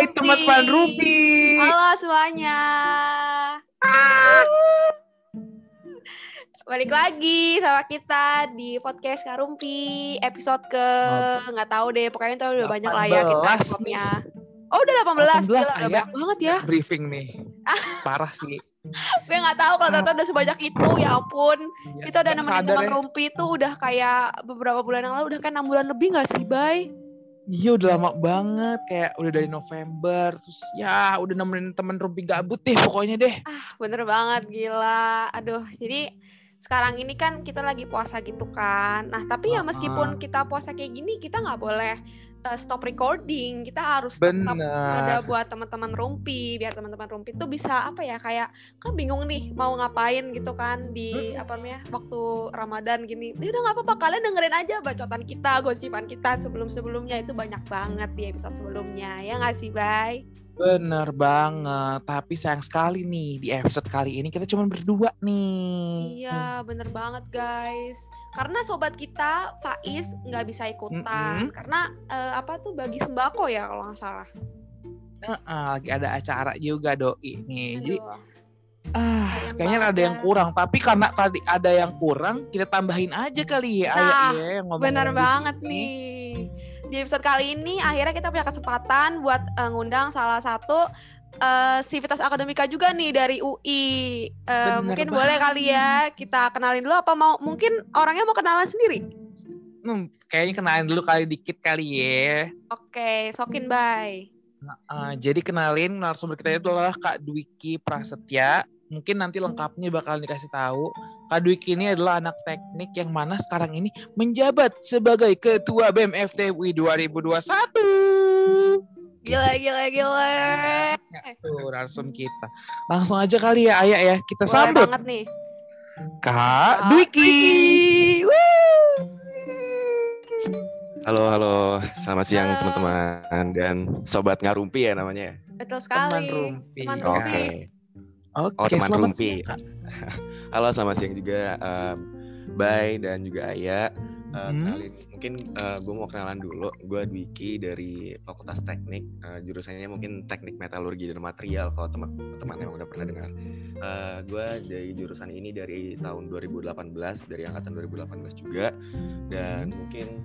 Hai teman-teman Rupi. Halo semuanya. Balik lagi sama kita di podcast Karumpi episode ke nggak tahu deh pokoknya itu udah banyak lah ya kita 18 episode-nya. Oh udah 18, 18, Gila, udah banyak banget ya. Briefing nih. Parah sih. Gue nggak tahu kalau ternyata udah sebanyak itu ya ampun. Kita udah nemenin teman ya. Rumpi itu udah kayak beberapa bulan yang lalu udah kayak enam bulan lebih nggak sih, Bay? Iya udah lama banget kayak udah dari November terus ya udah nemenin temen Rumpi gabut deh pokoknya deh. Ah, bener banget gila. Aduh, jadi sekarang ini kan kita lagi puasa gitu kan. Nah, tapi ya meskipun kita puasa kayak gini, kita nggak boleh uh, stop recording. Kita harus tetap ada buat teman-teman rumpi, biar teman-teman rumpi tuh bisa apa ya kayak kan bingung nih mau ngapain gitu kan di apa namanya waktu Ramadan gini. Ya udah nggak apa-apa, kalian dengerin aja bacotan kita, gosipan kita sebelum-sebelumnya itu banyak banget di episode sebelumnya. Ya nggak sih, Bay? Bener banget. Tapi sayang sekali nih di episode kali ini kita cuma berdua nih. Iya, bener banget guys. Karena sobat kita Faiz nggak bisa ikutan Mm-mm. karena eh, apa tuh bagi sembako ya kalau nggak salah. Heeh, lagi ada acara juga doi nih. Jadi Aduh, ah sayang kayaknya banget ada yang ya. kurang. Tapi karena tadi ada yang kurang, kita tambahin aja kali ya. Nah, Ayah, iya, yang ngomong bener banget nih. Di episode kali ini akhirnya kita punya kesempatan buat eh, ngundang salah satu eh, sivitas akademika juga nih dari UI. Eh, Bener mungkin boleh kali ya kita kenalin dulu apa mau mungkin orangnya mau kenalan sendiri? Hmm, kayaknya kenalin dulu kali dikit kali ya. Oke, sokin bye. Uh, jadi kenalin narasumber kita itu adalah Kak Dwiki Prasetya. Mungkin nanti lengkapnya bakal dikasih tahu. Kak Dwiki ini adalah anak teknik yang mana sekarang ini menjabat sebagai Ketua BEM FTUI 2021. Gila, gila, gila. Tuh narasum kita. Langsung aja kali ya Ayah ya. Kita Boleh sambut banget nih. Kak Kak Dwiki. Halo, halo. Selamat siang teman-teman dan sobat ngarumpi ya namanya. ya? Betul sekali. Teman rumpi. Teman Oke. rumpi. Oke, Oh, teman selamat rumpi. siang, Kak. Halo, selamat siang juga um, Bay dan juga Aya. Uh, Hmm. kenalin, mungkin gue mau kenalan dulu. Gue Dwiki dari Fakultas Teknik. Uh, jurusannya mungkin Teknik Metalurgi dan Material kalau teman-teman yang udah pernah dengar. gue dari jurusan ini dari tahun 2018, dari angkatan 2018 juga. Dan mungkin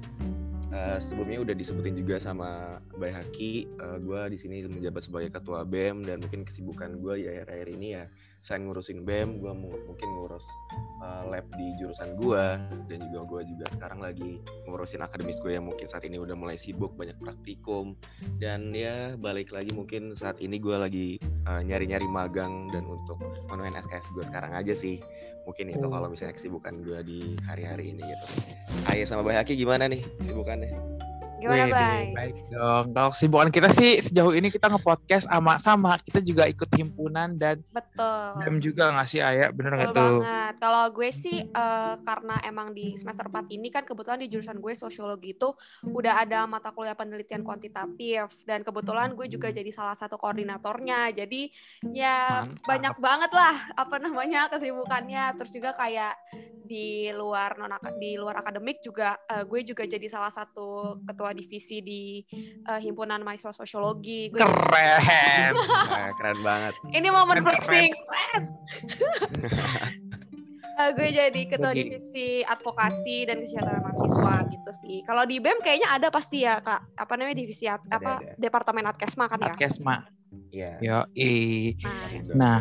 uh, sebelumnya udah disebutin juga sama Bay Haki. gue di sini menjabat sebagai ketua BEM dan mungkin kesibukan gue di akhir-akhir ini ya selain ngurusin BEM, gue mungkin ngurus uh, lab di jurusan gue dan juga gue juga sekarang lagi ngurusin akademis gue yang mungkin saat ini udah mulai sibuk banyak praktikum dan ya balik lagi mungkin saat ini gue lagi uh, nyari-nyari magang dan untuk menuhin SKS gue sekarang aja sih mungkin itu Oh. kalau misalnya kesibukan gue di hari-hari ini gitu. Ayah sama Bay Haki gimana nih kesibukannya? Gimana, Wede, Bay? Baik dong. Kalau kesibukan kita sih sejauh ini kita nge-podcast sama-sama. Kita juga ikut himpunan dan Betul. BEM juga nggak sih Ayah? Bener nggak Betul tuh? banget. Kalau gue sih eh, karena emang di semester 4 ini kan kebetulan di jurusan gue sosiologi itu udah ada mata kuliah penelitian kuantitatif dan kebetulan gue juga jadi salah satu koordinatornya. Jadi ya Mantap. banyak banget lah apa namanya kesibukannya. Terus juga kayak di luar non di luar akademik juga eh, gue juga jadi salah satu ketua divisi di eh, himpunan mahasiswa sosiologi. Gue Keren. Nah, keren banget. ini momen Keren, flexing. Eh, gue jadi ketua Oke. divisi advokasi dan kesejahteraan mahasiswa gitu sih. Kalau di BEM kayaknya ada pasti ya kak. Apa namanya divisi ad- Ada, apa ada. departemen adkesma kan ya. Adkesma. Iya. Yo, Nah, Nah.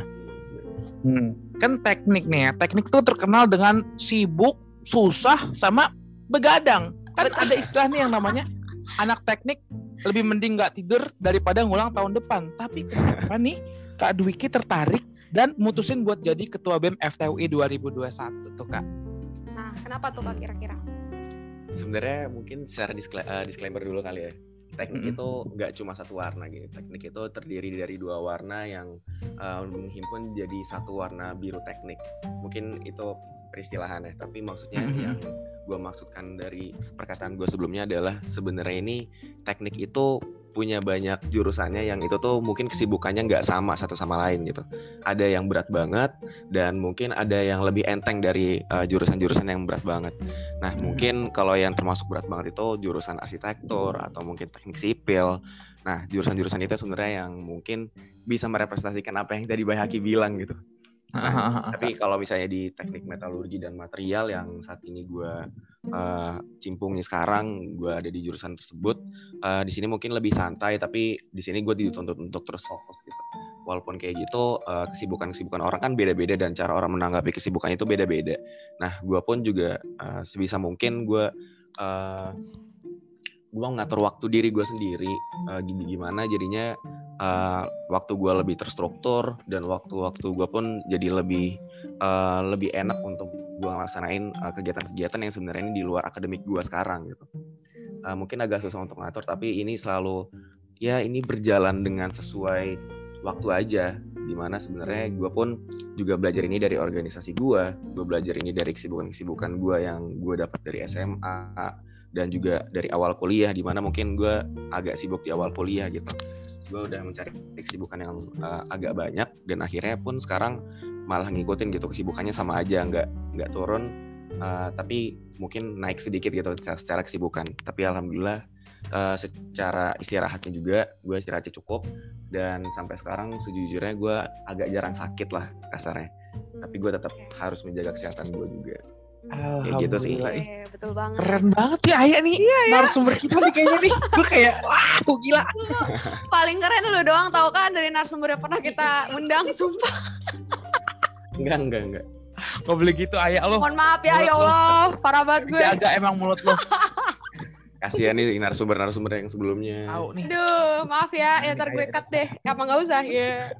hmm. kan teknik nih ya. Teknik tuh terkenal dengan sibuk, susah, sama begadang. Kan Betul. ada istilah nih yang namanya anak teknik lebih mending nggak tidur daripada ngulang tahun depan. Tapi kenapa nih Kak Dwiki tertarik dan mutusin buat jadi ketua BEM FTUI 2021 tuh Kak? nah, kenapa tuh kak kira-kira? Sebenarnya mungkin secara diskla- eh, disclaimer dulu kali ya. Teknik Mm-mm. itu nggak cuma satu warna gitu. Teknik itu terdiri dari dua warna yang eh, menghimpun jadi satu warna biru teknik. Mungkin itu peristilahannya, tapi maksudnya Mm-mm. yang gue maksudkan dari perkataan gue sebelumnya adalah sebenarnya ini teknik itu punya banyak jurusannya yang itu tuh mungkin kesibukannya nggak sama satu sama lain gitu. Ada yang berat banget dan mungkin ada yang lebih enteng dari uh, jurusan-jurusan yang berat banget. Nah hmm. mungkin kalau yang termasuk berat banget itu jurusan arsitektur atau mungkin teknik sipil. Nah jurusan-jurusan itu sebenarnya yang mungkin bisa merepresentasikan apa yang tadi Bayhaki bilang gitu. Nah, tapi kalau misalnya di teknik metalurgi dan material yang saat ini gue uh, cimpung nih sekarang, gue ada di jurusan tersebut. Uh, di sini mungkin lebih santai, tapi di sini gue dituntut untuk terus fokus gitu. Walaupun kayak gitu, uh, kesibukan-kesibukan orang kan beda-beda dan cara orang menanggapi kesibukan itu beda-beda. Nah, gue pun juga uh, sebisa mungkin gue uh, gue ngatur waktu diri gue sendiri uh, gimana jadinya uh, waktu gue lebih terstruktur dan waktu-waktu gue pun jadi lebih uh, lebih enak untuk gue ngelaksanain kegiatan-kegiatan uh, yang sebenarnya ini di luar akademik gue sekarang gitu. Uh, mungkin agak susah untuk ngatur tapi ini selalu ya ini berjalan dengan sesuai waktu aja di mana sebenarnya gue pun juga belajar ini dari organisasi gue gue belajar ini dari kesibukan-kesibukan gue yang gue dapat dari SMA dan juga dari awal kuliah di mana mungkin gue agak sibuk di awal kuliah gitu. Gue udah mencari kesibukan yang uh, agak banyak dan akhirnya pun sekarang malah ngikutin gitu kesibukannya sama aja nggak nggak turun. Uh, tapi mungkin naik sedikit gitu secara, kesibukan. Tapi alhamdulillah uh, secara istirahatnya juga gue istirahatnya cukup. Dan sampai sekarang sejujurnya gue agak jarang sakit lah kasarnya. Tapi gue tetap harus menjaga kesehatan gue juga Alhamdulillah. gitu sih. Iya, betul banget. Keren banget ya Ayah nih. Iya, ya. Narasumber kita nih kayaknya nih. Gue kayak, wah gila. Paling keren lu doang tau kan dari narasumber yang pernah kita undang, sumpah. enggak, enggak, enggak. Gak boleh gitu Ayah lo. Mohon maaf ya, ya Allah. Parah banget gue. Jaga emang mulut lo. Kasihan nih narasumber-narasumber yang sebelumnya. Tahu nih. Aduh, maaf ya, ya ntar gue cut deh. Apa nggak usah ya.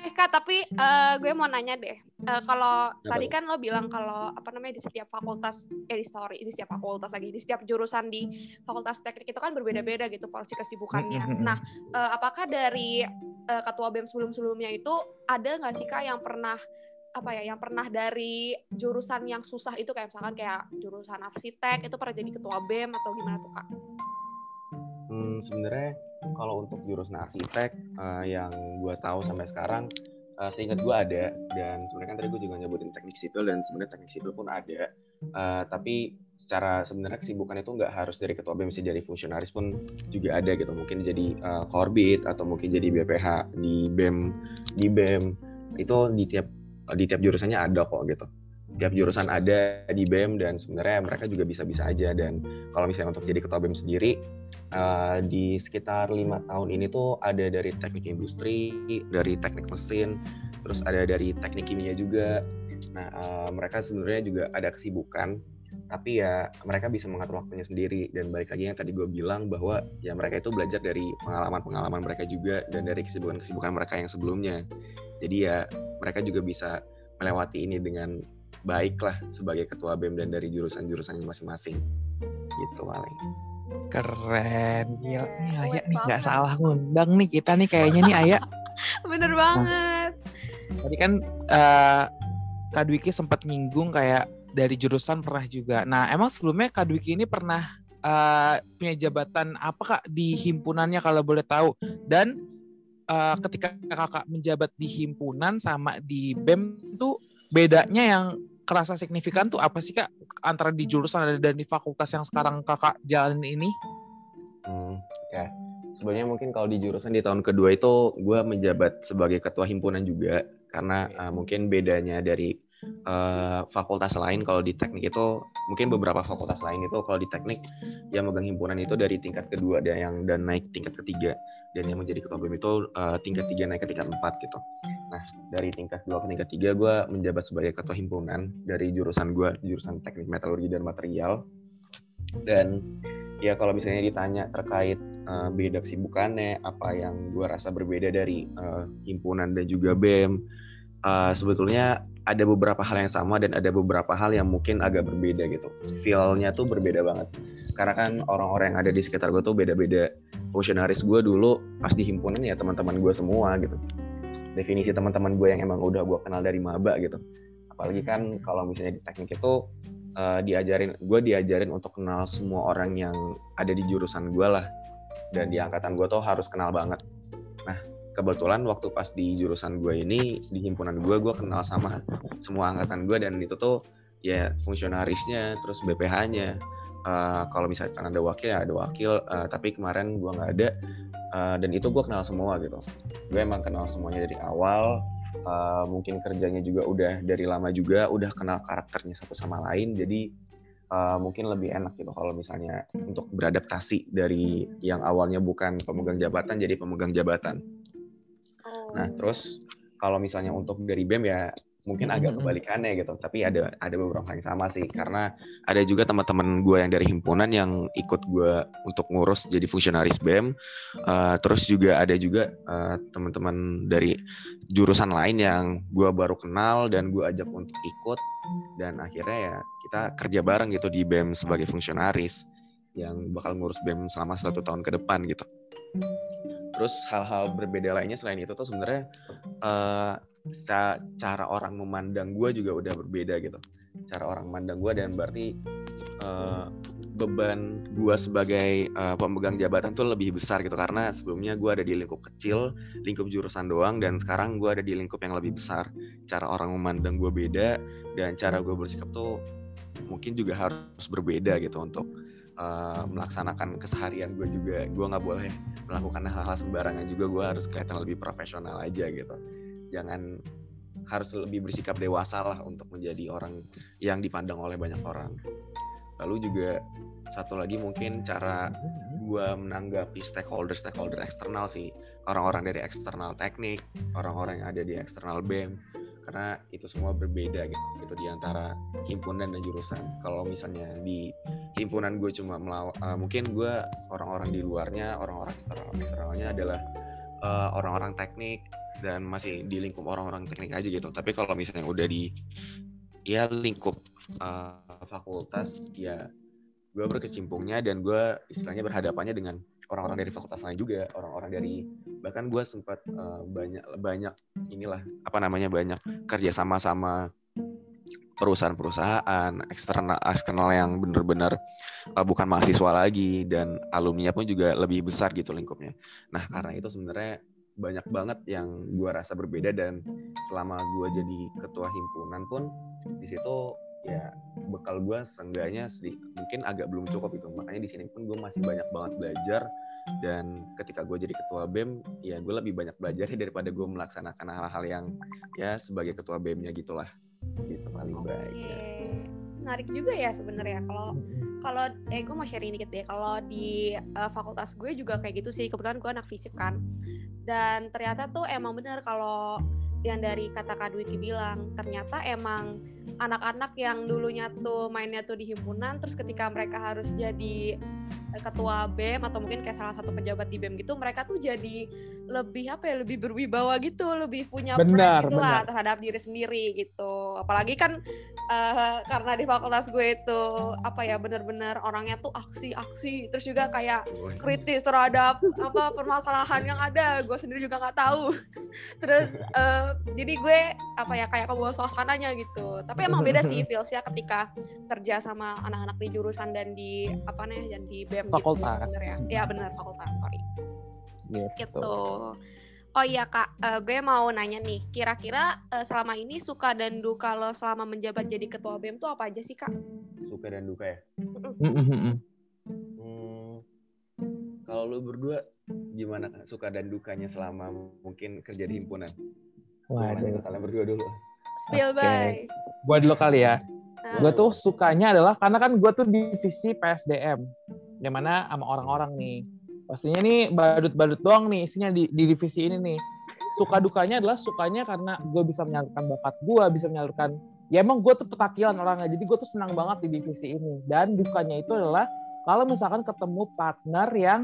eh kak, tapi uh, gue mau nanya deh. Uh, kalau tadi kan lo bilang kalau apa namanya di setiap fakultas, eh di story di setiap fakultas lagi, di setiap jurusan di fakultas teknik itu kan berbeda-beda gitu porsi kesibukannya. Nah, uh, apakah dari uh, ketua bem sebelum-sebelumnya itu ada nggak sih kak yang pernah apa ya yang pernah dari jurusan yang susah itu kayak misalkan kayak jurusan arsitek itu pernah jadi ketua BEM atau gimana tuh kak? Hmm, sebenarnya kalau untuk jurusan arsitek uh, yang gue tahu sampai sekarang uh, seingat gue ada dan sebenarnya kan tadi gue juga nyebutin teknik sipil dan sebenarnya teknik sipil pun ada. Uh, tapi secara sebenarnya kesibukan itu nggak harus dari ketua BEM sih dari fungsionaris pun juga ada gitu. Mungkin jadi uh, korbit atau mungkin jadi BPH di BEM di BEM. Itu di tiap di tiap jurusannya ada kok gitu. Tiap jurusan ada di BEM dan sebenarnya mereka juga bisa-bisa aja. Dan kalau misalnya untuk jadi ketua BEM sendiri uh, di sekitar lima tahun ini tuh ada dari teknik industri, dari teknik mesin, terus ada dari teknik kimia juga. Nah uh, mereka sebenarnya juga ada kesibukan tapi ya mereka bisa mengatur waktunya sendiri. Dan balik lagi yang tadi gue bilang bahwa ya mereka itu belajar dari pengalaman-pengalaman mereka juga dan dari kesibukan-kesibukan mereka yang sebelumnya jadi ya mereka juga bisa melewati ini dengan baik lah sebagai ketua BEM dan dari jurusan-jurusannya masing-masing. Gitu paling keren. Ya nih Ayah nih nggak salah ngundang nih kita nih kayaknya nih Ayah. Bener banget. Nah, tadi kan uh, Kak Dwiki sempat nyinggung kayak dari jurusan pernah juga. Nah, emang sebelumnya Kak Dwiki ini pernah uh, punya jabatan apa Kak di himpunannya kalau boleh tahu? Dan uh, ketika Kakak menjabat di himpunan sama di BEM tuh bedanya yang kerasa signifikan tuh apa sih Kak? Antara di jurusan dan di fakultas yang sekarang Kakak jalanin ini? Hmm, ya. Sebenarnya mungkin kalau di jurusan di tahun kedua itu gue menjabat sebagai ketua himpunan juga. Karena uh, mungkin bedanya dari uh, fakultas lain kalau di teknik itu mungkin beberapa fakultas lain itu kalau di teknik yang megang himpunan itu dari tingkat kedua dan yang dan naik tingkat ketiga dan yang menjadi ketua BEM itu uh, tingkat tiga naik ke tingkat empat gitu. Nah dari tingkat dua ke tingkat tiga gue menjabat sebagai ketua himpunan dari jurusan gue jurusan teknik metalurgi dan material dan ya kalau misalnya ditanya terkait uh, beda kesibukannya apa yang gue rasa berbeda dari uh, himpunan dan juga BEM uh, sebetulnya ada beberapa hal yang sama dan ada beberapa hal yang mungkin agak berbeda gitu. Feel-nya tuh berbeda banget. Karena kan orang-orang yang ada di sekitar gue tuh beda-beda. Fungsionaris gue dulu pas di himpunan ya teman-teman gue semua gitu. Definisi teman-teman gue yang emang udah gue kenal dari maba gitu. Apalagi kan kalau misalnya di teknik itu uh, diajarin gue diajarin untuk kenal semua orang yang ada di jurusan gue lah dan di angkatan gue tuh harus kenal banget nah kebetulan waktu pas di jurusan gue ini di himpunan gue gue kenal sama semua angkatan gue dan itu tuh ya fungsionarisnya terus BPH-nya uh, kalau misalkan ada wakil ya ada wakil. Uh, tapi kemarin gue nggak ada. Uh, dan itu gue kenal semua gitu. Gue emang kenal semuanya dari awal. Uh, mungkin kerjanya juga udah dari lama juga udah kenal karakternya satu sama lain. Jadi uh, mungkin lebih enak gitu kalau misalnya untuk beradaptasi dari yang awalnya bukan pemegang jabatan jadi pemegang jabatan. Nah terus kalau misalnya untuk dari BEM ya mungkin agak kebalikannya gitu tapi ada ada beberapa yang sama sih karena ada juga teman-teman gue yang dari himpunan yang ikut gue untuk ngurus jadi fungsionaris BEM. Uh, terus juga ada juga uh, teman-teman dari jurusan lain yang gue baru kenal dan gue ajak untuk ikut. Dan akhirnya ya kita kerja bareng gitu di BEM sebagai fungsionaris yang bakal ngurus BEM selama satu tahun ke depan gitu terus hal-hal berbeda lainnya selain itu tuh sebenarnya uh, cara orang memandang gue juga udah berbeda gitu. Cara orang memandang gue dan berarti uh, beban gue sebagai uh, pemegang jabatan tuh lebih besar gitu. Karena sebelumnya gue ada di lingkup kecil lingkup jurusan doang dan sekarang gue ada di lingkup yang lebih besar. Cara orang memandang gue beda dan cara gue bersikap tuh mungkin juga harus berbeda gitu untuk uh, melaksanakan keseharian gue juga. Gue nggak boleh melakukan hal-hal sembarangan juga. Gue harus kelihatan lebih profesional aja gitu. Jangan harus lebih bersikap dewasa lah untuk menjadi orang yang dipandang oleh banyak orang. Lalu juga satu lagi mungkin cara gue menanggapi stakeholder stakeholder eksternal sih. Orang-orang dari eksternal teknik, orang-orang yang ada di eksternal BEM karena itu semua berbeda gitu itu di antara himpunan dan jurusan. Kalau misalnya di himpunan gue cuma melaw uh, mungkin gue orang-orang di luarnya orang-orang eksternal eksternalnya adalah uh, orang-orang teknik dan masih di lingkup orang-orang teknik aja gitu tapi kalau misalnya udah di ya lingkup uh, fakultas ya gue berkecimpungnya dan gue istilahnya berhadapannya dengan orang-orang dari fakultas lain juga orang-orang dari bahkan gue sempat uh, banyak banyak inilah apa namanya banyak kerja sama sama perusahaan-perusahaan eksternal eksternal yang benar-benar uh, bukan mahasiswa lagi dan alumni pun juga lebih besar gitu lingkupnya. Nah karena itu sebenarnya banyak banget yang gue rasa berbeda dan selama gue jadi ketua himpunan pun di situ ya bekal gue seenggaknya sedikit mungkin agak belum cukup itu. Makanya di sini pun gue masih banyak banget belajar dan ketika gue jadi ketua bem ya gue lebih banyak belajar daripada gue melaksanakan hal-hal yang ya sebagai ketua bemnya gitulah. Gitu paling baik ya. menarik juga ya sebenarnya kalau kalau eh gue mau sharing dikit deh. Kalau di uh, fakultas gue juga kayak gitu sih. Kebetulan gue anak fisip kan. Dan ternyata tuh emang bener kalau yang dari kata Kak Dwiki bilang ternyata emang anak-anak yang dulunya tuh mainnya tuh di himpunan terus ketika mereka harus jadi ketua BEM atau mungkin kayak salah satu pejabat di BEM gitu mereka tuh jadi lebih apa ya lebih berwibawa gitu lebih punya benar, gitu lah terhadap diri sendiri gitu. Apalagi kan uh, karena di fakultas gue itu apa ya bener-bener orangnya tuh aksi-aksi terus juga kayak kritis terhadap apa permasalahan yang ada. Gue sendiri juga nggak tahu. Terus uh, jadi gue apa ya kayak kebawa suasananya gitu. Tapi emang beda sih feelsnya ketika kerja sama anak-anak di jurusan dan di apa nih dan di BEM fakultas gitu, ya ya bener fakultas sorry gitu, gitu. Oh iya kak, uh, gue mau nanya nih, kira-kira uh, selama ini suka dan duka lo selama menjabat jadi ketua BEM tuh apa aja sih kak? Suka dan duka ya? hmm, kalau lo berdua gimana suka dan dukanya selama mungkin kerja di himpunan? Waduh. Kalian berdua dulu. Spill okay. by. Gue dulu kali ya. Nah. Gue tuh sukanya adalah karena kan gue tuh divisi PSDM, yang mana sama orang-orang nih. Pastinya nih badut-badut doang nih isinya di, di divisi ini nih. Suka dukanya adalah sukanya karena gue bisa menyalurkan bakat gue bisa menyalurkan ya emang gue tuh petakilan orangnya jadi gue tuh senang banget di divisi ini. Dan dukanya itu adalah kalau misalkan ketemu partner yang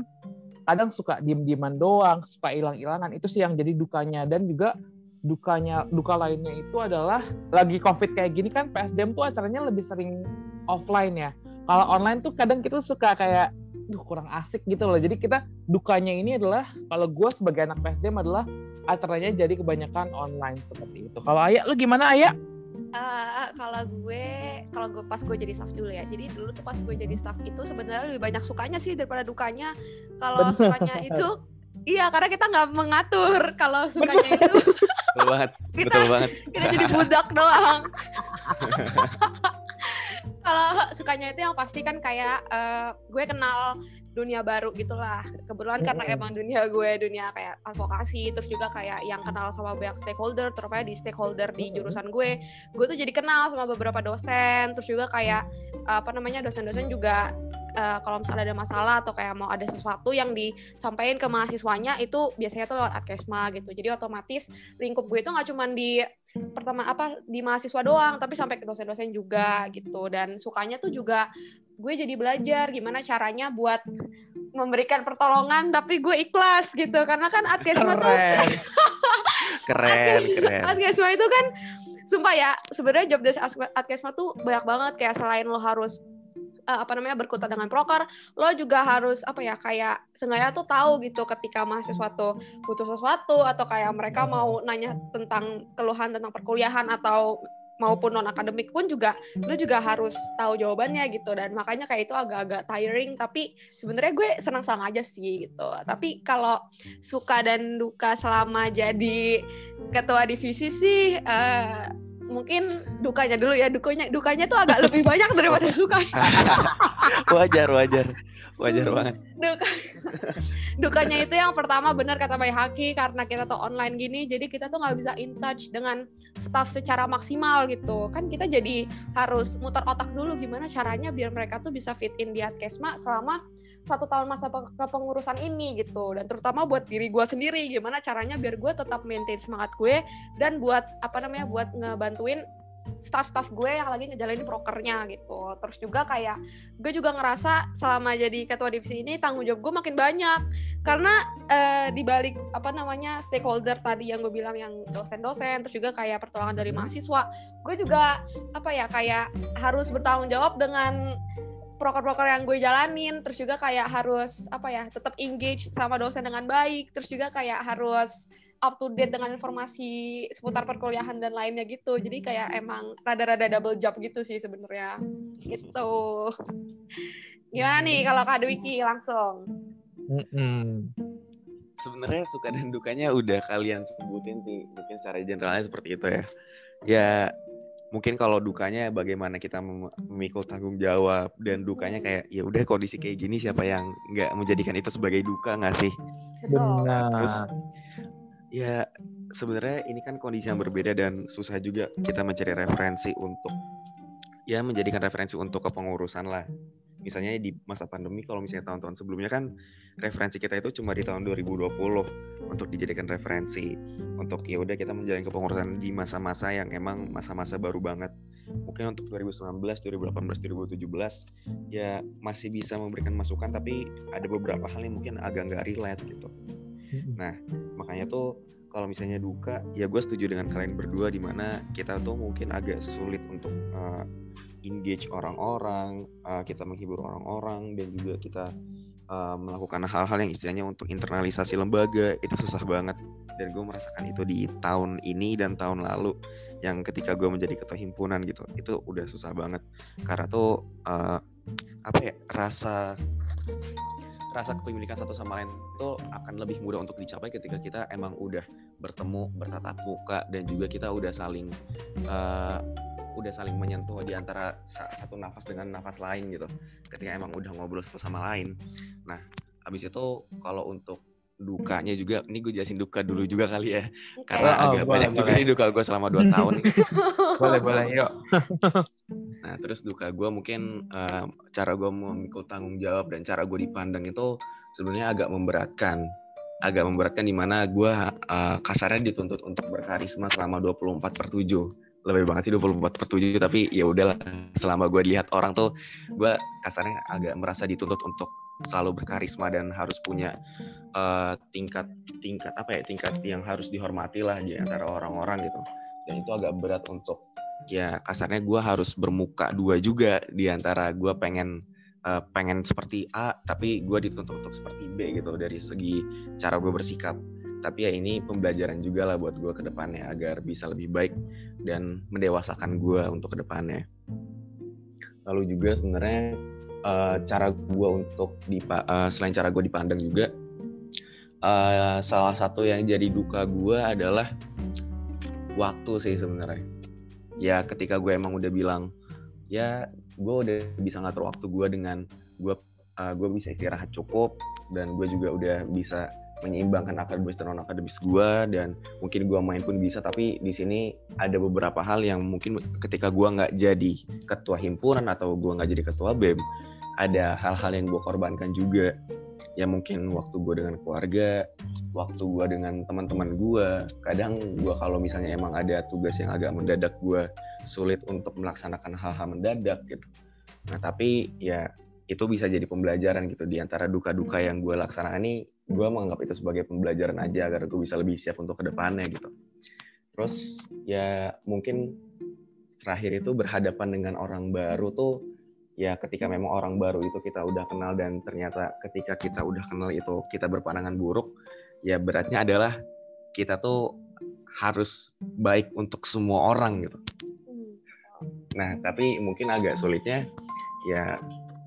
kadang suka diem-dieman doang suka hilang-hilangan itu sih yang jadi dukanya. Dan juga dukanya duka lainnya itu adalah lagi covid kayak gini kan PSDM tuh acaranya lebih sering offline ya kalau online tuh kadang kita suka kayak duh kurang asik gitu loh. Jadi kita dukanya ini adalah kalau gue sebagai anak PSDM adalah acaranya jadi kebanyakan online seperti itu. Kalau Ayah lu gimana Ayah? Uh, kalau gue kalau gue pas gue jadi staff dulu ya. Jadi dulu tuh pas gue jadi staff itu sebenarnya lebih banyak sukanya sih daripada dukanya. Kalau sukanya itu iya karena kita nggak mengatur kalau sukanya itu. Betul banget. Kita, betul banget. kita jadi budak doang kalau sukanya itu yang pasti kan kayak uh, gue kenal dunia baru gitulah. Kebetulan karena emang dunia gue dunia kayak advokasi terus juga kayak yang kenal sama banyak stakeholder terutama di stakeholder di jurusan gue gue tuh jadi kenal sama beberapa dosen terus juga kayak apa namanya dosen-dosen juga uh, kalau misalnya ada masalah atau kayak mau ada sesuatu yang disampaikan ke mahasiswanya itu biasanya tuh lewat adkesma gitu. Jadi otomatis lingkup gue itu nggak cuma di pertama apa di mahasiswa doang tapi sampai ke dosen-dosen juga gitu. Dan sukanya tuh juga gue jadi belajar gimana caranya buat memberikan pertolongan tapi gue ikhlas gitu. Karena kan adkesma tuh keren. Keren adkesma itu kan sumpah ya sebenarnya job desk adkesma tuh banyak banget. Kayak selain lo harus uh, apa namanya berkutat dengan proker lo juga harus apa ya kayak sengaja tuh tahu gitu ketika mahasiswa tuh butuh sesuatu atau kayak mereka mau nanya tentang keluhan tentang perkuliahan atau maupun non akademik pun juga lo juga harus tahu jawabannya gitu. Dan makanya kayak itu agak-agak tiring tapi sebenarnya gue senang-senang aja sih gitu. Tapi kalau suka dan duka selama jadi ketua divisi sih uh, mungkin dukanya dulu ya dukanya dukanya tuh agak lebih banyak daripada sukanya. Wajar wajar wajar banget. Duka, dukanya itu yang pertama benar kata Bay Haki karena kita tuh online gini jadi kita tuh nggak bisa in touch dengan staff secara maksimal gitu. Kan kita jadi harus muter otak dulu gimana caranya biar mereka tuh bisa fit in di Adkesma selama satu tahun masa kepengurusan ini gitu. Dan terutama buat diri gue sendiri gimana caranya biar gue tetap maintain semangat gue dan buat apa namanya buat ngebantuin staff-staff gue yang lagi ngejalanin prokernya gitu. Terus juga kayak gue juga ngerasa selama jadi ketua divisi ini tanggung jawab gue makin banyak. Karena uh, di balik apa namanya stakeholder tadi yang gue bilang yang dosen-dosen terus juga kayak pertolongan dari mahasiswa, gue juga apa ya kayak harus bertanggung jawab dengan proker-proker yang gue jalanin. Terus juga kayak harus apa ya tetap engage sama dosen dengan baik. Terus juga kayak harus up to date dengan informasi seputar perkuliahan dan lainnya gitu. Jadi kayak emang rada-rada double job gitu sih sebenarnya. Gitu. Gimana nih kalau Kak Dwiki langsung? Sebenarnya suka dan dukanya udah kalian sebutin sih. Mungkin secara generalnya seperti itu ya. Ya mungkin kalau dukanya bagaimana kita memikul tanggung jawab dan dukanya kayak ya udah kondisi kayak gini siapa yang nggak menjadikan itu sebagai duka nggak sih? Benar. Terus ya sebenarnya ini kan kondisi yang berbeda dan susah juga kita mencari referensi untuk ya menjadikan referensi untuk kepengurusan lah. Misalnya di masa pandemi kalau misalnya tahun-tahun sebelumnya kan referensi kita itu cuma di tahun 2020 untuk dijadikan referensi. Untuk ya udah kita menjalani kepengurusan di masa-masa yang emang masa-masa baru banget. Mungkin untuk 2019 2018 2017 ya masih bisa memberikan masukan tapi ada beberapa hal yang mungkin agak nggak relate gitu nah makanya tuh kalau misalnya duka ya gue setuju dengan kalian berdua di mana kita tuh mungkin agak sulit untuk uh, engage orang-orang, uh, kita menghibur orang-orang dan juga kita uh, melakukan hal-hal yang istilahnya untuk internalisasi lembaga itu susah banget. Dan gue merasakan itu di tahun ini dan tahun lalu yang ketika gue menjadi ketua himpunan gitu itu udah susah banget. Karena tuh uh, apa ya rasa rasa kepemilikan satu sama lain itu akan lebih mudah untuk dicapai ketika kita emang udah bertemu bertatap muka dan juga kita udah saling uh, udah saling menyentuh di antara satu nafas dengan nafas lain gitu. Ketika emang udah ngobrol satu sama lain. Nah habis itu kalau untuk dukanya juga ini gue jelasin duka dulu juga kali ya. Karena oh, agak boleh, banyak boleh. juga nih duka gue selama dua tahun boleh boleh yuk. Nah terus duka gue mungkin uh, cara gue memikul tanggung jawab dan cara gue dipandang itu sebenarnya agak memberatkan. Agak memberatkan di mana gue uh, kasarnya dituntut untuk berkarisma selama 24 per 7 lebih banget sih 24 per 7 tapi ya udahlah. Selama gue lihat orang tuh gue kasarnya agak merasa dituntut untuk selalu berkarisma dan harus punya uh, tingkat tingkat apa ya tingkat yang harus dihormati lah di antara orang-orang gitu. Dan itu agak berat untuk ya kasarnya gue harus bermuka dua juga di antara gue pengen uh, pengen seperti A tapi gue dituntut untuk seperti B gitu dari segi cara gue bersikap. Tapi ya ini pembelajaran juga lah buat gue ke depannya agar bisa lebih baik dan mendewasakan gue untuk ke depannya. Lalu juga sebenarnya uh, cara gue untuk di uh, selain cara gue dipandang juga uh, salah satu yang jadi duka gue adalah waktu sih sebenarnya. Ya ketika gue emang udah bilang ya gue udah bisa ngatur waktu gue dengan gue uh, gue bisa istirahat cukup dan gue juga udah bisa menyeimbangkan akademis dan non akademis gue dan mungkin gue main pun bisa tapi di sini ada beberapa hal yang mungkin ketika gue nggak jadi ketua himpunan atau gue nggak jadi ketua bem ada hal-hal yang gue korbankan juga. Ya mungkin waktu gue dengan keluarga waktu gue dengan teman-teman gue kadang gue kalau misalnya emang ada tugas yang agak mendadak gue sulit untuk melaksanakan hal-hal mendadak gitu. Nah tapi ya itu bisa jadi pembelajaran gitu. Di antara duka-duka yang gue laksanakan ini gue menganggap itu sebagai pembelajaran aja agar gue bisa lebih siap untuk ke depannya gitu. Terus ya mungkin terakhir itu berhadapan dengan orang baru tuh ya ketika memang orang baru itu kita udah kenal dan ternyata ketika kita udah kenal itu kita berpandangan buruk ya beratnya adalah kita tuh harus baik untuk semua orang gitu nah tapi mungkin agak sulitnya ya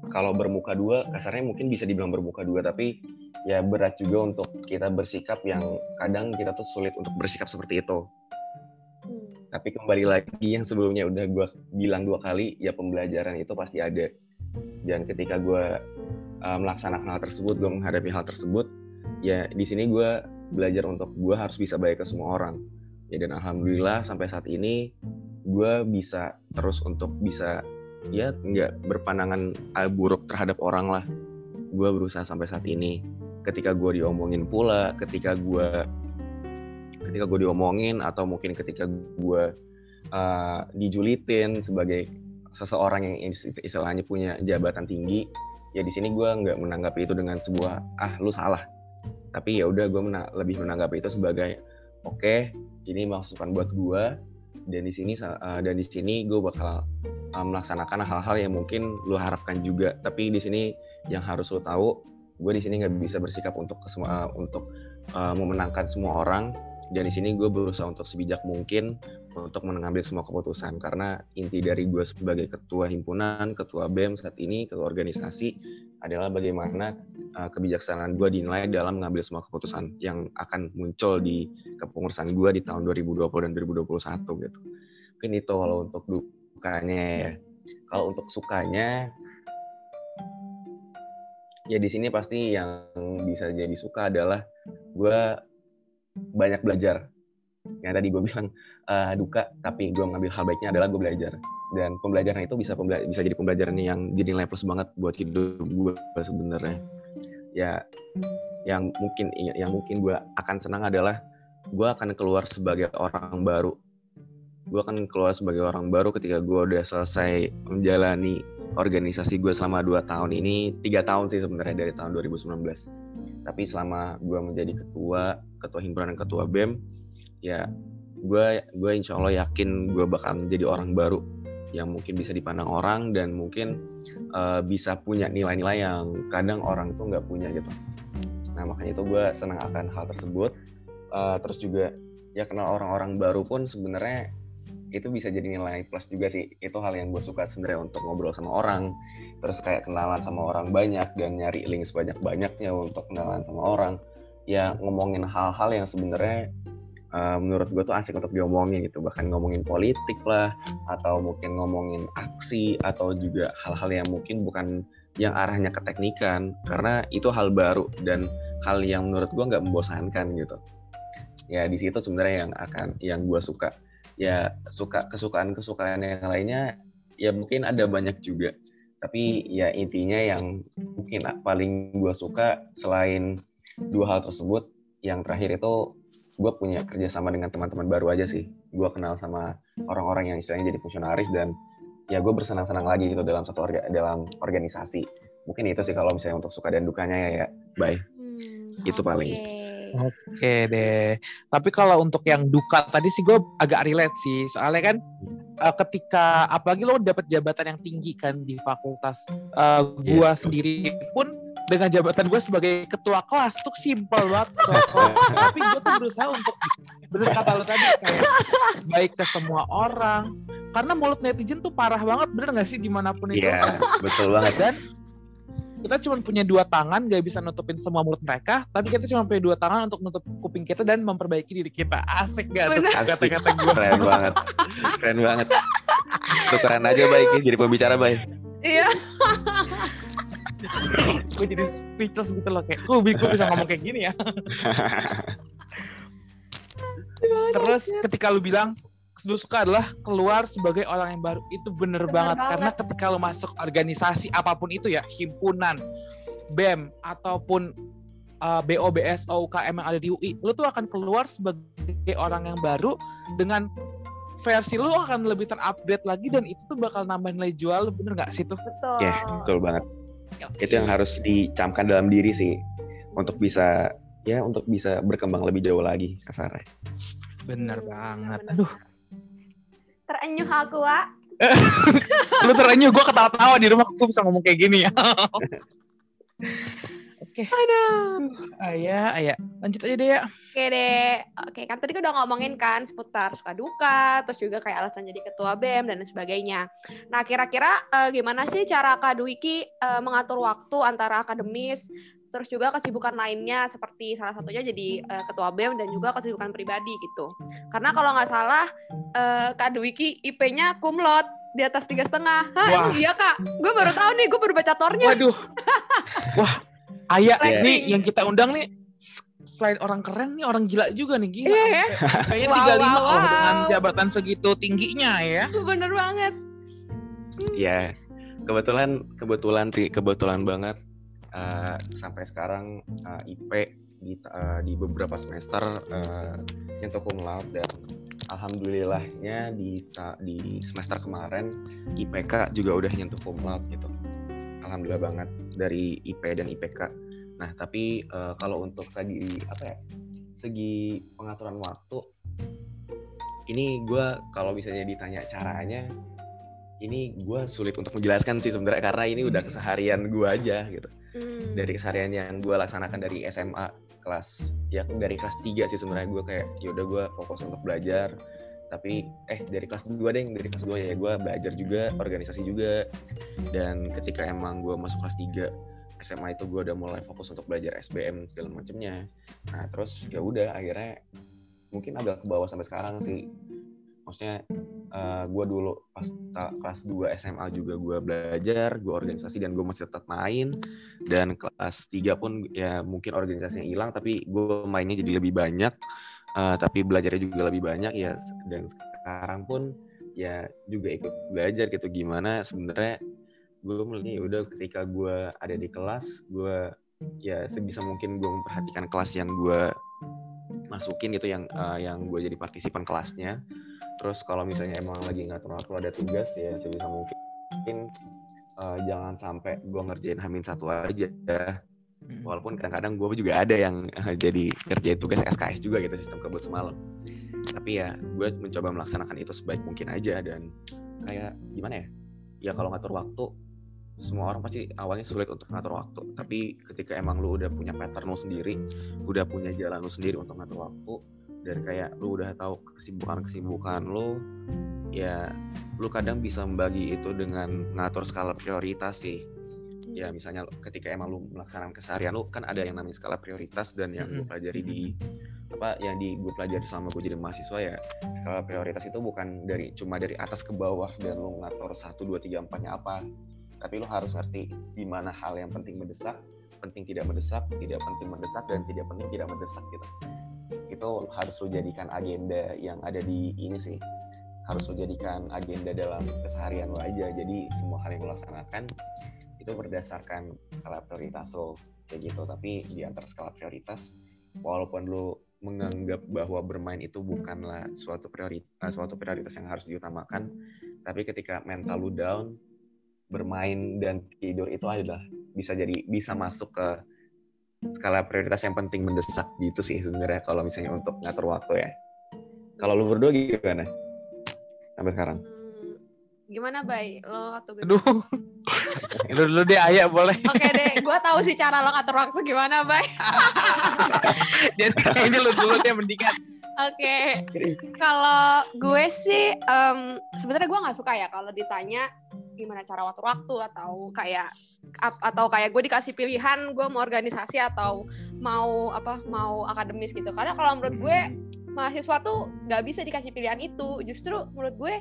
kalau bermuka dua kasarnya mungkin bisa dibilang bermuka dua tapi ya berat juga untuk kita bersikap yang kadang kita tuh sulit untuk bersikap seperti itu hmm. Tapi kembali lagi yang sebelumnya udah gue bilang dua kali ya pembelajaran itu pasti ada. Dan ketika gue uh, melaksanakan hal tersebut gue menghadapi hal tersebut ya di sini gue belajar untuk gue harus bisa baik ke semua orang. Ya dan alhamdulillah sampai saat ini gue bisa terus untuk bisa ya nggak berpandangan uh, buruk terhadap orang lah. Gue berusaha sampai saat ini. Ketika gue diomongin pula ketika gue ketika gue diomongin atau mungkin ketika gue uh, dijulitin sebagai seseorang yang istilahnya punya jabatan tinggi ya di sini gue nggak menanggapi itu dengan sebuah ah lu salah. Tapi ya udah gue mena lebih menanggapi itu sebagai oke okay, ini masukan buat gue dan di sini uh, dan di sini gue bakal uh, melaksanakan hal-hal yang mungkin lo harapkan juga. Tapi di sini yang harus lo tahu gue di sini nggak bisa bersikap untuk semua uh, untuk uh, memenangkan semua orang dan di sini gue berusaha untuk sebijak mungkin untuk mengambil semua keputusan karena inti dari gue sebagai ketua himpunan, ketua BEM saat ini, ketua organisasi adalah bagaimana uh, kebijaksanaan gue dinilai dalam mengambil semua keputusan yang akan muncul di kepengurusan gue di tahun 2020 dan 2021 gitu. Mungkin itu kalau untuk dukanya ya. Kalau untuk sukanya ya di sini pasti yang bisa jadi suka adalah gue banyak belajar. Yang tadi gue bilang uh, duka tapi gue ngambil hal baiknya adalah gue belajar. Dan pembelajaran itu bisa pembela bisa jadi pembelajaran yang jadi nilai plus banget buat hidup gue sebenarnya. Ya yang mungkin yang mungkin gue akan senang adalah gue akan keluar sebagai orang baru. Gue akan keluar sebagai orang baru ketika gue udah selesai menjalani organisasi gue selama dua tahun ini. Tiga tahun sih sebenarnya dari tahun 2019 tapi selama gue menjadi ketua ketua himpunan dan ketua bem ya gue gue insya Allah yakin gue bakal menjadi orang baru yang mungkin bisa dipandang orang dan mungkin uh, bisa punya nilai-nilai yang kadang orang tuh nggak punya gitu. Nah makanya itu gue senang akan hal tersebut. Uh, terus juga ya kenal orang-orang baru pun sebenarnya itu bisa jadi nilai plus juga sih. Itu hal yang gue suka sebenarnya untuk ngobrol sama orang. Terus kayak kenalan sama orang banyak dan nyari link sebanyak banyaknya untuk kenalan sama orang. Ya ngomongin hal-hal yang sebenarnya uh, menurut gue tuh asik untuk diomongin gitu. Bahkan ngomongin politik lah atau mungkin ngomongin aksi atau juga hal-hal yang mungkin bukan yang arahnya ke teknikan. Karena itu hal baru dan hal yang menurut gue nggak membosankan gitu. Ya di situ sebenarnya yang akan yang gue suka ya suka kesukaan kesukaan yang lainnya ya mungkin ada banyak juga. Tapi ya intinya yang mungkin paling gue suka selain dua hal tersebut yang terakhir itu gue punya kerjasama dengan teman-teman baru aja sih. Gue kenal sama orang-orang yang istilahnya jadi fungsionaris dan ya gue bersenang-senang lagi gitu dalam satu orga, dalam organisasi. Mungkin itu sih kalau misalnya untuk suka dan dukanya ya ya. Bye. Hmm, itu paling oke deh. Tapi kalau untuk yang duka tadi sih gue agak relate sih. Soalnya kan uh, ketika apalagi lo dapat jabatan yang tinggi kan di fakultas uh, gue yeah. sendiri pun dengan jabatan gue sebagai ketua kelas tuh simpel banget tapi gue tuh berusaha untuk bener kata lo tadi kayak baik ke semua orang. Karena mulut netizen tuh parah banget bener gak sih di mana pun itu? Iya, betul banget. dan kita cuma punya dua tangan gak bisa nutupin semua mulut mereka tapi kita cuma punya dua tangan untuk nutup kuping kita dan memperbaiki diri kita. Asik gak tuh? Kata-kata gue Keren banget. Keren banget. Tukeran aja baik jadi pembicara baik. Iya. gue jadi speechless gitu loh kayak gue bingung bisa ngomong kayak gini ya. Terus ketika lu bilang lu suka adalah keluar sebagai orang yang baru itu bener, Bener banget. banget. karena ketika lu masuk organisasi apa pun itu ya himpunan bem ataupun uh, BOBS UKM yang ada di UI lu tuh akan keluar sebagai orang yang baru dengan versi lu akan lebih terupdate lagi dan itu tuh bakal nambah nilai jual lu bener nggak sih tuh Betul. Ya, betul banget. Itu yang harus dicamkan dalam diri sih untuk bisa ya untuk bisa berkembang lebih jauh lagi kasarnya. bener banget aduh Terenyuh aku, Wak. lu terenyuh gue ketawa-tawa di rumah gue bisa ngomong kayak gini ya oke Aduh. ayah ayah lanjut aja deh ya Oke deh. Oke, kan tadi kita udah ngomongin kan seputar suka duka, terus juga kayak alasan jadi ketua BEM dan sebagainya. Nah, kira-kira eh, gimana sih cara Kak Dwiki eh, mengatur waktu antara akademis terus juga kesibukan lainnya seperti salah satunya jadi eh, ketua BEM dan juga kesibukan pribadi gitu. Karena kalau nggak salah eh, Kak Dwiki IP-nya kumlot di atas tiga setengah. Hah, iya kak, gue baru tahu nih, gue baru baca tornya. waduh wah ayah Flexing. nih yang kita undang nih selain orang keren nih orang gila juga nih gila Iya ya. kayaknya Wow, 35 wow, loh dengan wow. jabatan segitu tingginya ya Bener banget. Ya, kebetulan kebetulan sih kebetulan banget eh, sampai sekarang eh, IP di eh, di beberapa semester uh, nyentuh cum laude dan alhamdulillahnya di di semester kemarin IPK juga udah nyentuh cum laude gitu. Alhamdulillah banget dari IP dan IPK. Nah, tapi eh, kalau untuk tadi apa ya? Segi pengaturan waktu ini gue kalau misalnya ditanya caranya ini gue sulit untuk menjelaskan sih sebenarnya karena ini udah keseharian gue aja gitu Hmm. dari keseharian yang gue laksanakan dari SMA kelas ya dari kelas 3 sih sebenarnya. Gue kayak yaudah gue fokus untuk belajar. Tapi eh dari kelas 2 deh dari kelas 2 ya gue belajar juga organisasi juga. Dan ketika emang gue masuk kelas 3 SMA itu gue udah mulai fokus untuk belajar SBM segala macemnya. Nah terus ya udah akhirnya mungkin agak ke bawah sampai sekarang sih maksudnya gue dulu pas kelas 2 SMA juga gue belajar gue organisasi dan gue masih tetap main. Dan kelas 3 pun ya mungkin organisasinya hilang tapi gue mainnya jadi lebih banyak. Eh, tapi belajarnya juga lebih banyak ya. Dan sekarang pun ya juga ikut belajar gitu. Gimana sebenarnya gue melihatnya ya udah ketika gue ada di kelas gue ya sebisa mungkin gue memperhatikan kelas yang gue masukin gitu yang eh, yang gue jadi partisipan kelasnya. Terus kalau misalnya emang lagi ngatur-ngatur ada tugas ya sebisa mungkin eh, jangan sampai gue ngerjain hamin satu aja. Walaupun kadang-kadang gue juga ada yang eh, jadi ngerjain tugas SKS juga gitu sistem kebut semalam. Tapi ya gue mencoba melaksanakan itu sebaik mungkin aja dan kayak gimana ya? Ya kalau ngatur waktu semua orang pasti awalnya sulit untuk ngatur waktu. Tapi ketika emang lu udah punya pattern lu sendiri udah punya jalan lu sendiri untuk ngatur waktu dan kayak lu udah tahu kesibukan-kesibukan lu ya lu kadang bisa membagi itu dengan ngatur skala prioritas sih. Ya misalnya ketika emang lu melaksanakan keseharian lu kan ada yang namanya skala prioritas dan yang gue pelajari di apa yang di gue pelajari selama gue jadi mahasiswa ya skala prioritas itu bukan dari cuma dari atas ke bawah dan lu ngatur satu dua tiga empatnya apa tapi lu harus ngerti di mana hal yang penting mendesak penting tidak mendesak tidak penting mendesak dan tidak penting tidak mendesak gitu. Itu harus lu jadikan agenda yang ada di ini sih. Harus lu jadikan agenda dalam keseharian lo aja. Jadi semua hal yang lo laksanakan itu berdasarkan skala prioritas lo kayak gitu. Tapi di antara skala prioritas walaupun lo menganggap bahwa bermain itu bukanlah suatu prioritas suatu prioritas yang harus diutamakan tapi ketika mental lu down bermain dan tidur itu adalah bisa jadi bisa masuk ke skala prioritas yang penting mendesak gitu sih sebenarnya kalau misalnya untuk ngatur waktu ya kalau lu berdua gimana sampai sekarang Hmm, Gimana, Bay? Lo waktu gue Aduh. Lu dulu deh Ayah boleh. Oke deh, gue tahu sih cara lo ngatur waktu gimana, Bay. Jadi ini lu dulu deh mendingan. Oke, kalau gue sih em, sebenarnya gue nggak suka ya kalau ditanya gimana cara waktu waktu atau kayak atau kayak gue dikasih pilihan gue mau organisasi atau mau apa mau akademis gitu. Karena kalau menurut gue mahasiswa tuh nggak bisa dikasih pilihan itu. Justru menurut gue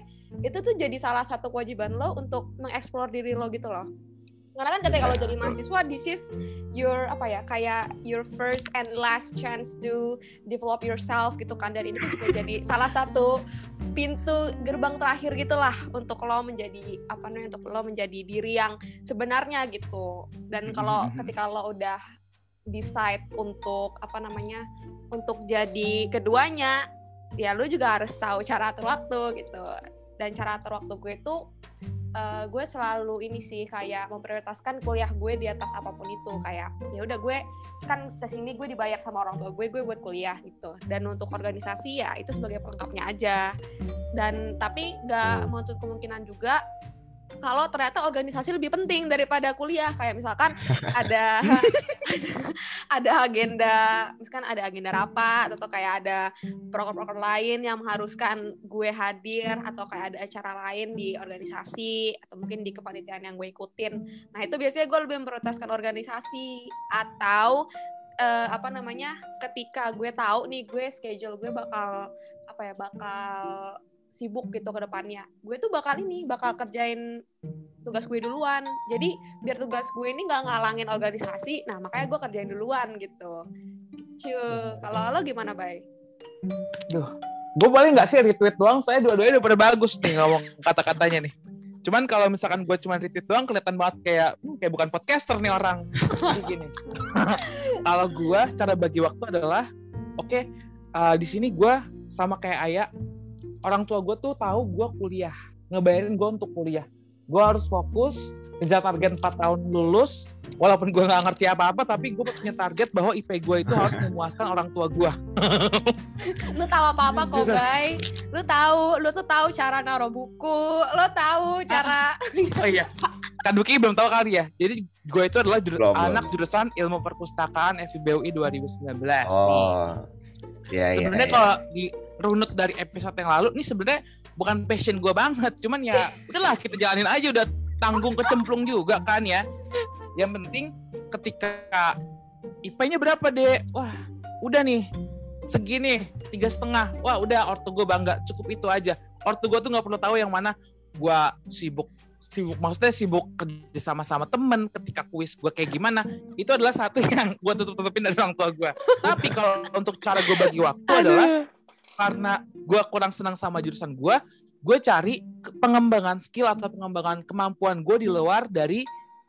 itu tuh jadi salah satu kewajiban lo untuk mengeksplor diri lo gitu loh. Karena kan ketika lo Benar, jadi mahasiswa, this is your apa ya kayak your first and last chance to develop yourself gitu kan. Dan ini juga jadi salah satu pintu gerbang terakhir gitulah untuk lo menjadi apa namanya untuk lo menjadi diri yang sebenarnya gitu. Dan kalau Mhm. ketika lo udah decide untuk apa namanya untuk jadi keduanya ya lo juga harus tahu cara atur waktu gitu dan cara atur waktu gue itu eh, gue selalu ini sih kayak memprioritaskan kuliah gue di atas apa pun itu. Kayak ya udah gue kan ke sini gue dibayar sama orang tua gue gue buat kuliah gitu. Dan untuk organisasi ya itu sebagai pelengkapnya aja. Dan tapi nggak menutup kemungkinan juga kalau ternyata organisasi lebih penting daripada kuliah. Kayak misalkan ada ada agenda misalkan ada agenda rapat atau kayak ada program-program lain yang mengharuskan gue hadir atau kayak ada acara lain di organisasi atau mungkin di kepanitiaan yang gue ikutin. Nah itu biasanya gue lebih memprioritaskan organisasi atau eh, apa namanya ketika gue tahu nih gue schedule gue bakal apa ya bakal sibuk gitu ke depannya. Gue tuh bakal ini bakal kerjain tugas gue duluan. Jadi biar tugas gue ini nggak ngalangin organisasi. Nah makanya gue kerjain duluan gitu. Cuy, kalau lo gimana, Bay? Gue boleh nggak sih retweet doang? Saya dua-duanya udah pada bagus nih ngomong kata-katanya nih. Cuman kalau misalkan gue cuma retweet doang kelihatan banget kayak hmm, kayak bukan podcaster nih orang. Gini. kalau gue cara bagi waktu adalah oke eh, di sini gue sama kayak Ayah orang tua gue tuh tahu gue kuliah ngebayarin gue untuk kuliah gue harus fokus kejar target 4 tahun lulus walaupun gue nggak ngerti apa-apa tapi gue punya target bahwa IP gue itu harus memuaskan orang tua gue Lu tahu apa-apa kok. Bay. Lu tahu, lu tuh tahu cara naruh buku, lu tahu cara Oh iya. Kan Duki belum tahu kali ya. Jadi gue itu adalah juru- Belum, belum. anak jurusan Ilmu Perpustakaan FIBUI 2019 nih. Oh. Ya, ya, Sebenarnya ya. kalau di runut dari episode yang lalu, ini sebenarnya bukan passion gue banget. Cuman ya udahlah kita jalanin aja udah tanggung kecemplung juga kan ya. Yang penting ketika IP-nya berapa deh? Wah udah nih segini tiga setengah. Wah udah ortu gue bangga cukup itu aja. Ortu gue tuh nggak perlu tahu yang mana gue sibuk sibuk maksudnya sibuk kerja sama sama temen ketika kuis gue kayak gimana itu adalah satu yang gue tutup tutupin dari orang tua gue tapi kalau untuk cara gue bagi waktu adalah karena gue kurang senang sama jurusan gue gue cari pengembangan skill atau pengembangan kemampuan gue di luar dari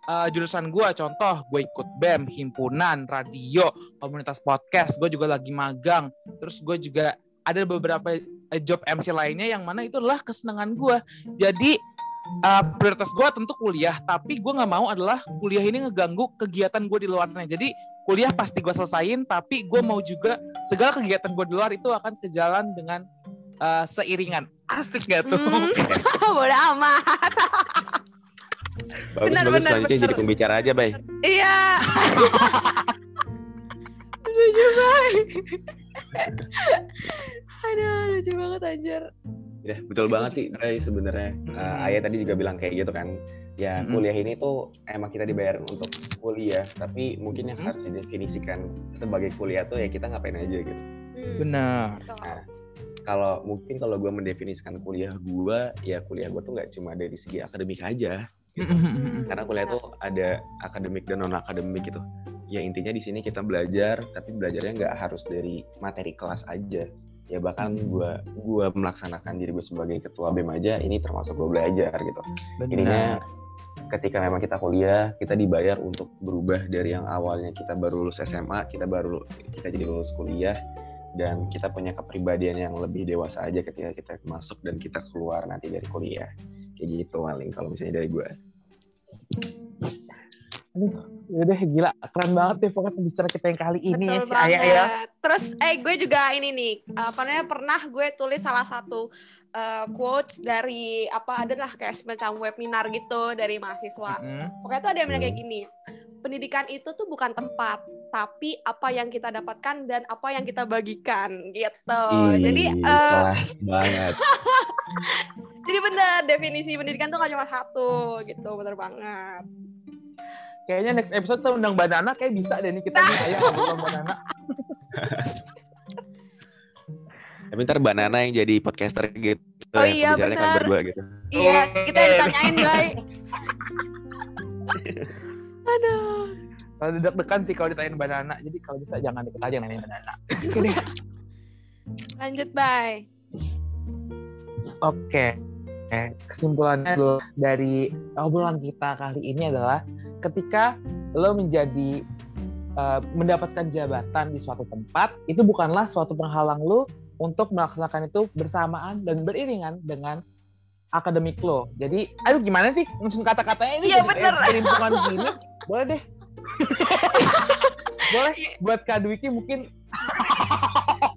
uh, jurusan gue contoh gue ikut bem himpunan radio komunitas podcast gue juga lagi magang. Terus gue juga ada beberapa eh, job MC lainnya yang mana itu adalah kesenangan gue jadi uh, prioritas gue tentu kuliah tapi gue nggak mau adalah kuliah ini ngeganggu kegiatan gue di luarnya. Jadi kuliah pasti gue selesain tapi gue mau juga segala kegiatan gue di luar itu akan kejalan dengan uh, seiringan asik gak tuh Hmm, bodo amat. bagus, benar, bagus. benar, Selanjutnya benar. jadi pembicara aja, Bay. Iya. Setuju, Bay. Aduh, lucu banget anjir. Ya, betul banget sih, Ray, sebenarnya. Mm-mm. Ayah tadi juga bilang kayak gitu kan. Ya, kuliah ini tuh emang kita dibayar untuk kuliah, tapi mungkin yang harus didefinisikan sebagai kuliah tuh ya kita ngapain aja gitu. Hmm, benar betul. Kalau mungkin kalau gue mendefinisikan kuliah gue, ya kuliah gue tuh nggak cuma dari segi akademik aja. gitu. Karena kuliah tuh ada akademik dan non akademik gitu. Ya intinya di sini kita belajar, tapi belajarnya nggak harus dari materi kelas aja. Ya bahkan gue gua melaksanakan diri gue sebagai ketua BEM aja, ini termasuk gue belajar gitu. Intinya ketika memang kita kuliah, kita dibayar untuk berubah dari yang awalnya kita baru lulus SMA, kita baru kita jadi lulus kuliah dan kita punya kepribadian yang lebih dewasa aja ketika kita masuk dan kita keluar nanti dari kuliah. Kayak gitu paling kalau misalnya dari gue. Udah gila, keren banget deh pokoknya pembicara kita yang kali ini Betul ya si banget. Ayah ya. Terus eh gue juga ini nih apa namanya pernah gue tulis salah satu eh, quotes dari apa adalah kayak semacam webinar gitu dari mahasiswa. Mm-mm. Pokoknya tuh ada yang bilang kayak gini. Pendidikan itu tuh bukan tempat, tapi apa yang kita dapatkan dan apa yang kita bagikan gitu. Jadi Ih, eh, kelas banget. jadi bener definisi pendidikan tuh gak cuma satu gitu, bener banget. Kayaknya next episode tuh undang Banana kayak bisa deh nih kita nih Ayah ngobrol Banana. Tapi ntar Banana yang jadi podcaster gitu. Oh iya, kalian benar. berdua gitu. Iya, kita yang ditanyain, Bay. Aduh. Kalau deg-degan sih kalau ditanyain Banana. Jadi kalau bisa jangan deket aja nanyain Banana. Oke deh. Lanjut, Bay. Oke. Eh, kesimpulannya dari obrolan kita kali ini adalah ketika lo menjadi eh, mendapatkan jabatan di suatu tempat itu bukanlah suatu penghalang lo untuk melaksanakan itu bersamaan dan beriringan dengan akademik lo. Jadi, aduh gimana sih nyusun kata-katanya ini Iya, jadi kayak perimpungan gini? Boleh deh. Boleh buat Kak Dwiki mungkin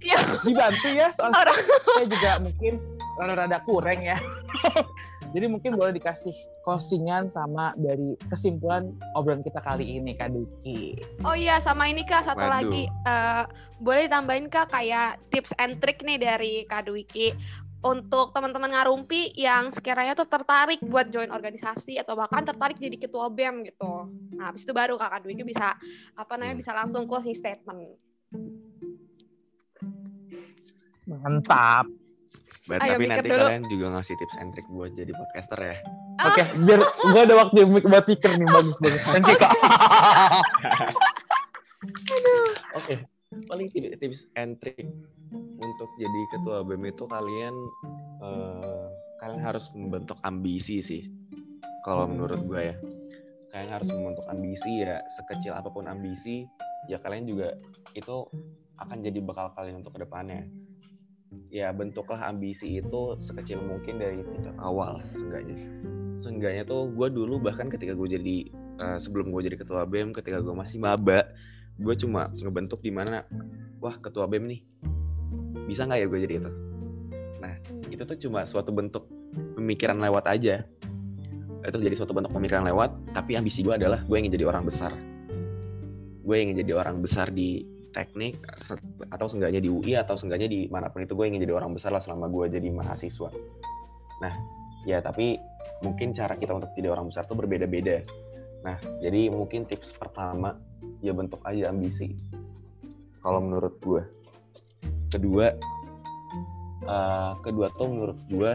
Iya. dibantu ya soalnya Orang- saya juga mungkin rada-rada kurang ya. Jadi mungkin boleh dikasih closingan sama dari kesimpulan obrolan kita kali ini Kak Duki. Oh iya, sama ini Kak, satu Waduh. lagi. Eh, boleh ditambahin Kak kayak tips and trick nih dari Kak Dwiki untuk teman-teman ngarumpi yang sekiranya tuh tertarik buat join organisasi atau bahkan tertarik jadi ketua BEM gitu. Nah, habis itu baru Kak Dwiki bisa apa namanya bisa langsung closing statement. Mantap. But, Ayo, tapi mikir nanti dulu. kalian juga ngasih tips and trick buat jadi podcaster ya. Ah. Oke, biar gue ada waktu buat pikir nih bagus bagus. Nanti kok. Oke, paling tips, tips and trick untuk jadi ketua BEM itu kalian eh, kalian harus membentuk ambisi sih. Kalau menurut gue ya, kalian harus membentuk ambisi ya sekecil apa pun ambisi, ya kalian juga itu akan jadi bekal kalian untuk ke depannya. Ya bentuklah ambisi itu sekecil mungkin dari tingkat awal seenggaknya. Seenggaknya tuh gue dulu bahkan ketika gue jadi eh, sebelum gue jadi ketua BEM, ketika gue masih maba, gue cuma ngebentuk di mana wah ketua bem nih bisa nggak ya gue jadi itu? Nah itu tuh cuma suatu bentuk pemikiran lewat aja. Itu jadi suatu bentuk pemikiran lewat tapi ambisi gue adalah gue ingin jadi orang besar. Gue ingin jadi orang besar di teknik atau seenggaknya di UI atau seenggaknya di mana pun itu gue ingin jadi orang besar lah selama gue jadi mahasiswa. Nah ya tapi mungkin cara kita untuk jadi orang besar tuh berbeda-beda. Nah jadi mungkin tips pertama ya bentuk aja ambisi. Kalau menurut gue. Kedua eh, kedua tuh menurut gue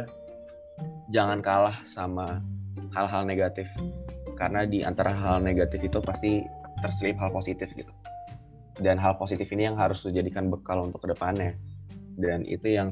jangan kalah sama hal-hal negatif. Karena di antara hal negatif itu pasti terselip hal positif gitu dan hal positif ini yang harus dijadikan bekal untuk ke depannya. Dan itu yang